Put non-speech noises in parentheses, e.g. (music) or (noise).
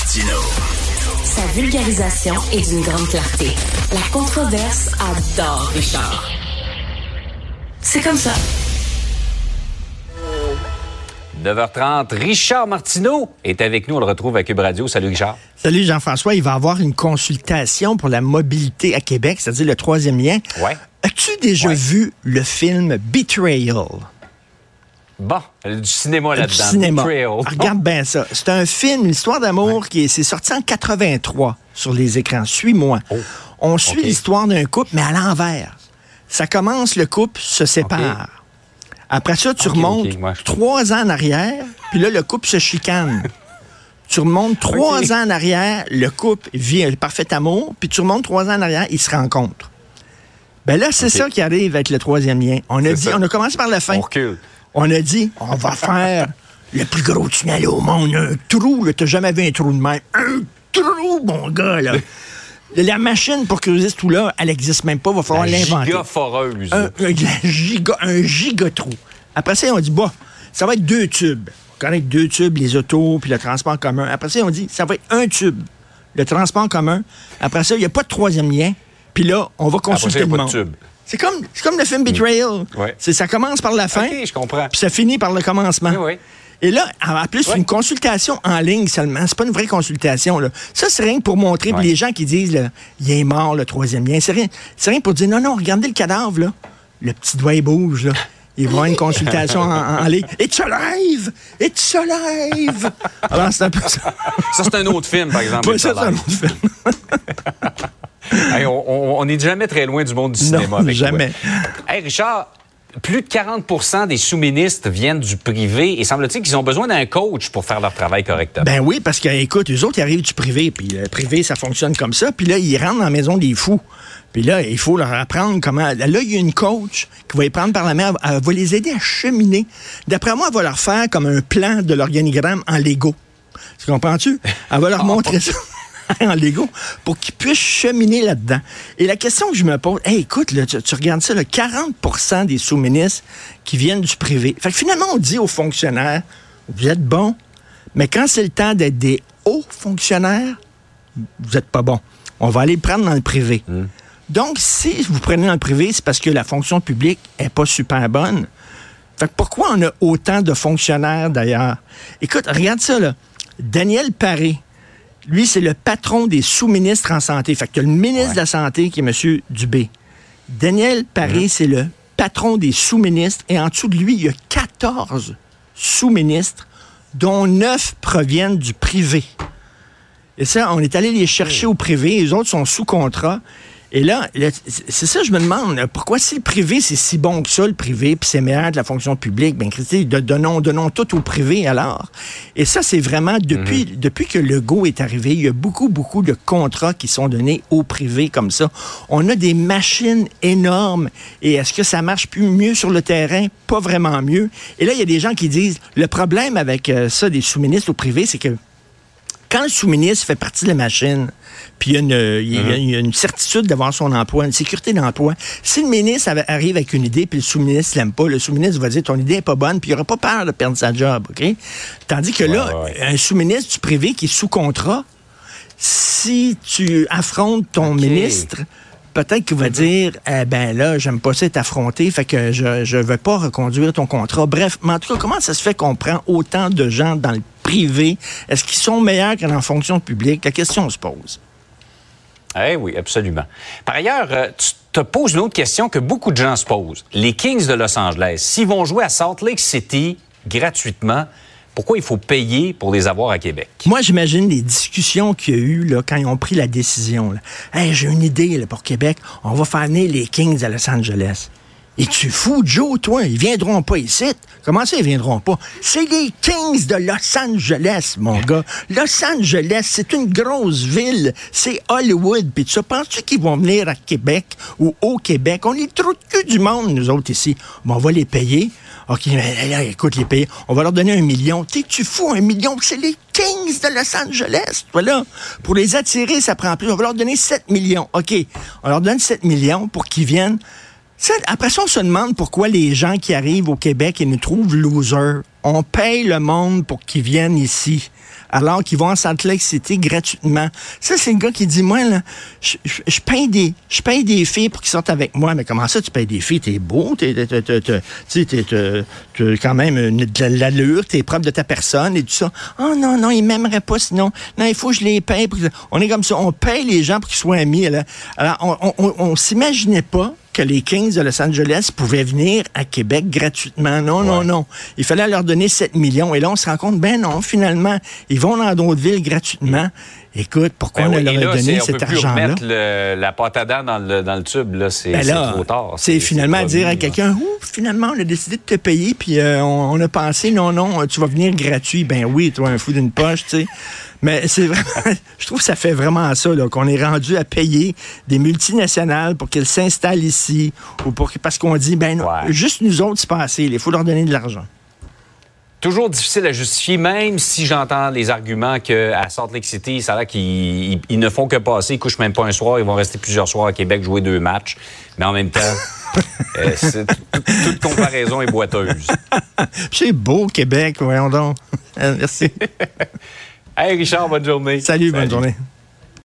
Martino. Sa vulgarisation est d'une grande clarté. La controverse adore Richard. C'est comme ça. 9h30, Richard Martineau est avec nous. On le retrouve à Cube Radio. Salut Richard. Salut Jean-François. Il va avoir une consultation pour la mobilité à Québec, c'est-à-dire le troisième lien. Ouais. As-tu déjà Ouais. vu le film Betrayal? Bon, du cinéma Du là-dedans. cinéma. Betrayal. Ah, Regarde bien ça. C'est un film, une histoire d'amour qui est, sorti en 83 sur les écrans. Suis-moi. Oh. On suit l'histoire d'un couple, mais à l'envers. Ça commence, le couple se sépare. Après ça, tu remontes OK, moi, je- trois ans en arrière, puis là, le couple se chicane. (laughs) Tu remontes trois ans en arrière, le couple vit un parfait amour, puis tu remontes trois ans en arrière, ils se rencontrent. Ben là, c'est ça qui arrive avec le troisième lien. On a dit, ça. on a commencé par la fin. On recule. On a dit, on va faire le plus gros tunnel au monde. Un trou, là. T'as jamais vu un trou de même. Un trou, mon gars, là. (laughs) La machine pour creuser ce trou-là, elle n'existe même pas. Il va falloir l'inventer. Un, un- giga, un giga trou. Après ça, on dit, bah, ça va être deux tubes. On connaît deux tubes, les autos, puis le transport en commun. Après ça, on dit, ça va être un tube, le transport en commun. Après ça, il n'y a pas de troisième lien. Puis là, on va Après ça, consulter il n'y le a pas de monde. tube. C'est comme, comme le film Betrayal. Ouais. C'est, ça commence par la fin. OK, je comprends. Puis ça finit par le commencement. Oui, oui. Et là, en plus, c'est Ouais. une consultation en ligne seulement. C'est pas une vraie consultation. Là. Ça, c'est rien que pour montrer. Puis Ouais. les gens qui disent, là, il est mort, le troisième lien, c'est rien, c'est rien pour dire, non, non, regardez le cadavre, là. Le petit doigt, il bouge, là. Il va une consultation en, en- en ligne. It's alive! It's alive! (laughs) Alors, c'est un peu ça. Ça, c'est un autre film, par exemple. Pas ça, c'est un autre film. (laughs) Hey, on- n'est jamais très loin du monde du Non, cinéma avec toi. jamais. Hey, Richard, plus de 40% des sous-ministres viennent du privé et semble-t-il qu'ils ont besoin d'un coach pour faire leur travail correctement. Ben oui, parce que, écoute, eux autres, ils arrivent du privé, puis le privé, ça fonctionne comme ça, puis là, ils rentrent dans la maison des fous. Puis là, il faut leur apprendre comment. Là, il y a une coach qui va les prendre par la main, elle va les aider à cheminer. D'après moi, elle va leur faire comme un plan de l'organigramme en Lego. Tu comprends-tu? Elle va leur (laughs) montrer ça (laughs) en Lego pour qu'ils puissent cheminer là-dedans. Et la question que je me pose, hey, écoute, là, tu, tu regardes ça, là, 40% des sous-ministres qui viennent du privé. Fait que finalement, on dit aux fonctionnaires, vous êtes bons, mais quand c'est le temps d'être des hauts fonctionnaires, vous n'êtes pas bons. On va aller le prendre dans le privé. Donc, si vous prenez dans le privé, c'est parce que la fonction publique n'est pas super bonne. Fait que pourquoi on a autant de fonctionnaires d'ailleurs? Écoute, regarde ça, là. Daniel Paré, lui, c'est le patron des sous-ministres en santé. Fait que t'as le ministre de la Santé qui est M. Dubé. Daniel Paré, c'est le patron des sous-ministres. Et en dessous de lui, il y a 14 sous-ministres, dont 9 proviennent du privé. Et ça, on est allé les chercher au privé. Les autres sont sous contrat. Et là, c'est ça, je me demande, pourquoi si le privé, c'est si bon que ça, le privé, puis c'est meilleur de la fonction publique, ben, Christy, donnons, donnons tout au privé alors. Et ça, c'est vraiment, depuis, depuis que le Go est arrivé, il y a beaucoup, beaucoup de contrats qui sont donnés au privé comme ça. On a des machines énormes. Et est-ce que ça marche plus mieux sur le terrain? Pas vraiment mieux. Et là, il y a des gens qui disent, le problème avec euh, ça, des sous-ministres au privé, c'est que quand le sous-ministre fait partie de la machine, puis il y a une, il y a- il y a une certitude d'avoir son emploi, une sécurité d'emploi, si le ministre arrive avec une idée, puis le sous-ministre l'aime pas, le sous-ministre va dire ton idée est pas bonne, puis il n'aura pas peur de perdre sa job, OK? Tandis que là, Ouais, ouais. un sous-ministre du privé qui est sous contrat, si tu affrontes ton ministre, peut-être qu'il va dire eh ben là, j'aime pas ça être affronté, fait que je je veux pas reconduire ton contrat. Bref, mais en tout cas, comment ça se fait qu'on prend autant de gens dans le Est-ce qu'ils sont meilleurs que dans la fonction publique? La question se pose. Eh oui, absolument. Par ailleurs, euh, tu te poses une autre question que beaucoup de gens se posent. Les Kings de Los Angeles, s'ils vont jouer à Salt Lake City gratuitement, pourquoi il faut payer pour les avoir à Québec? Moi, j'imagine les discussions qu'il y a eu là, quand ils ont pris la décision. Là. Hey, j'ai une idée là, pour Québec. On va faire venir les Kings à Los Angeles. Es-tu fou, Joe, toi? Ils viendront pas ici. Comment ça, ils viendront pas? C'est les Kings de Los Angeles, mon gars. Los Angeles, c'est une grosse ville. C'est Hollywood. Puis tu penses-tu qu'ils vont venir à Québec ou au Québec? On est trop de cul du monde, nous autres, ici. Bon, on va les payer. OK, mais là, écoute, les payer. On va leur donner un million. T'es-tu fou, un million? C'est les Kings de Los Angeles. Voilà. Pour les attirer, ça prend plus. On va leur donner 7 millions. OK. On leur donne 7 millions pour qu'ils viennent. Après ça, on se demande pourquoi les gens qui arrivent au Québec et nous trouvent losers. On paye le monde pour qu'ils viennent ici. alors qu'ils vont en Salt Lake City gratuitement. Ça, c'est le gars qui dit, moi, là, je, je- paye des, je paye des filles pour qu'ils sortent avec moi. Mais comment ça, tu payes des filles? T'es beau, t'es, quand même de l'allure, t'es propre de ta personne et tout ça. Oh non, non, ils m'aimeraient pas sinon. Non, il faut que je les paye. pour que- On est comme ça, on paye les gens pour qu'ils soient amis. là. Alors, on, on, on- on s'imaginait pas que les Kings de Los Angeles pouvaient venir à Québec gratuitement. Non, non, Ouais. non. Il fallait leur donner 7 millions. Et là, on se rend compte, ben non, finalement, ils vont dans d'autres villes gratuitement. Écoute, pourquoi Ben on oui, leur a donné cet argent-là? la pâte à dents dans le, dans le tube. Là, c'est, Ben trop tard. C'est finalement dire à quelqu'un, Ouh, finalement, on a décidé de te payer, puis euh, on, on a pensé, non, non, tu vas venir gratuit. Ben oui, toi, un fou d'une poche, tu sais. Mais c'est vraiment, (laughs) je trouve que ça fait vraiment ça, qu'on est rendu à payer des multinationales pour qu'elles s'installent ici, ou pour, que- parce qu'on dit, ben non, Ouais. juste nous autres, c'est pas assez, il faut leur donner de l'argent. Toujours difficile à justifier, même si j'entends les arguments qu'à Salt Lake City, ça a l'air qu'ils ils- ils ne font que passer, ils couchent même pas un soir, ils vont rester plusieurs soirs à Québec, jouer deux matchs. Mais en même temps, (laughs) euh, toute comparaison est boiteuse. (laughs) C'est beau, Québec, voyons donc. Merci. Hey Richard, bonne journée. Salut, bonne journée.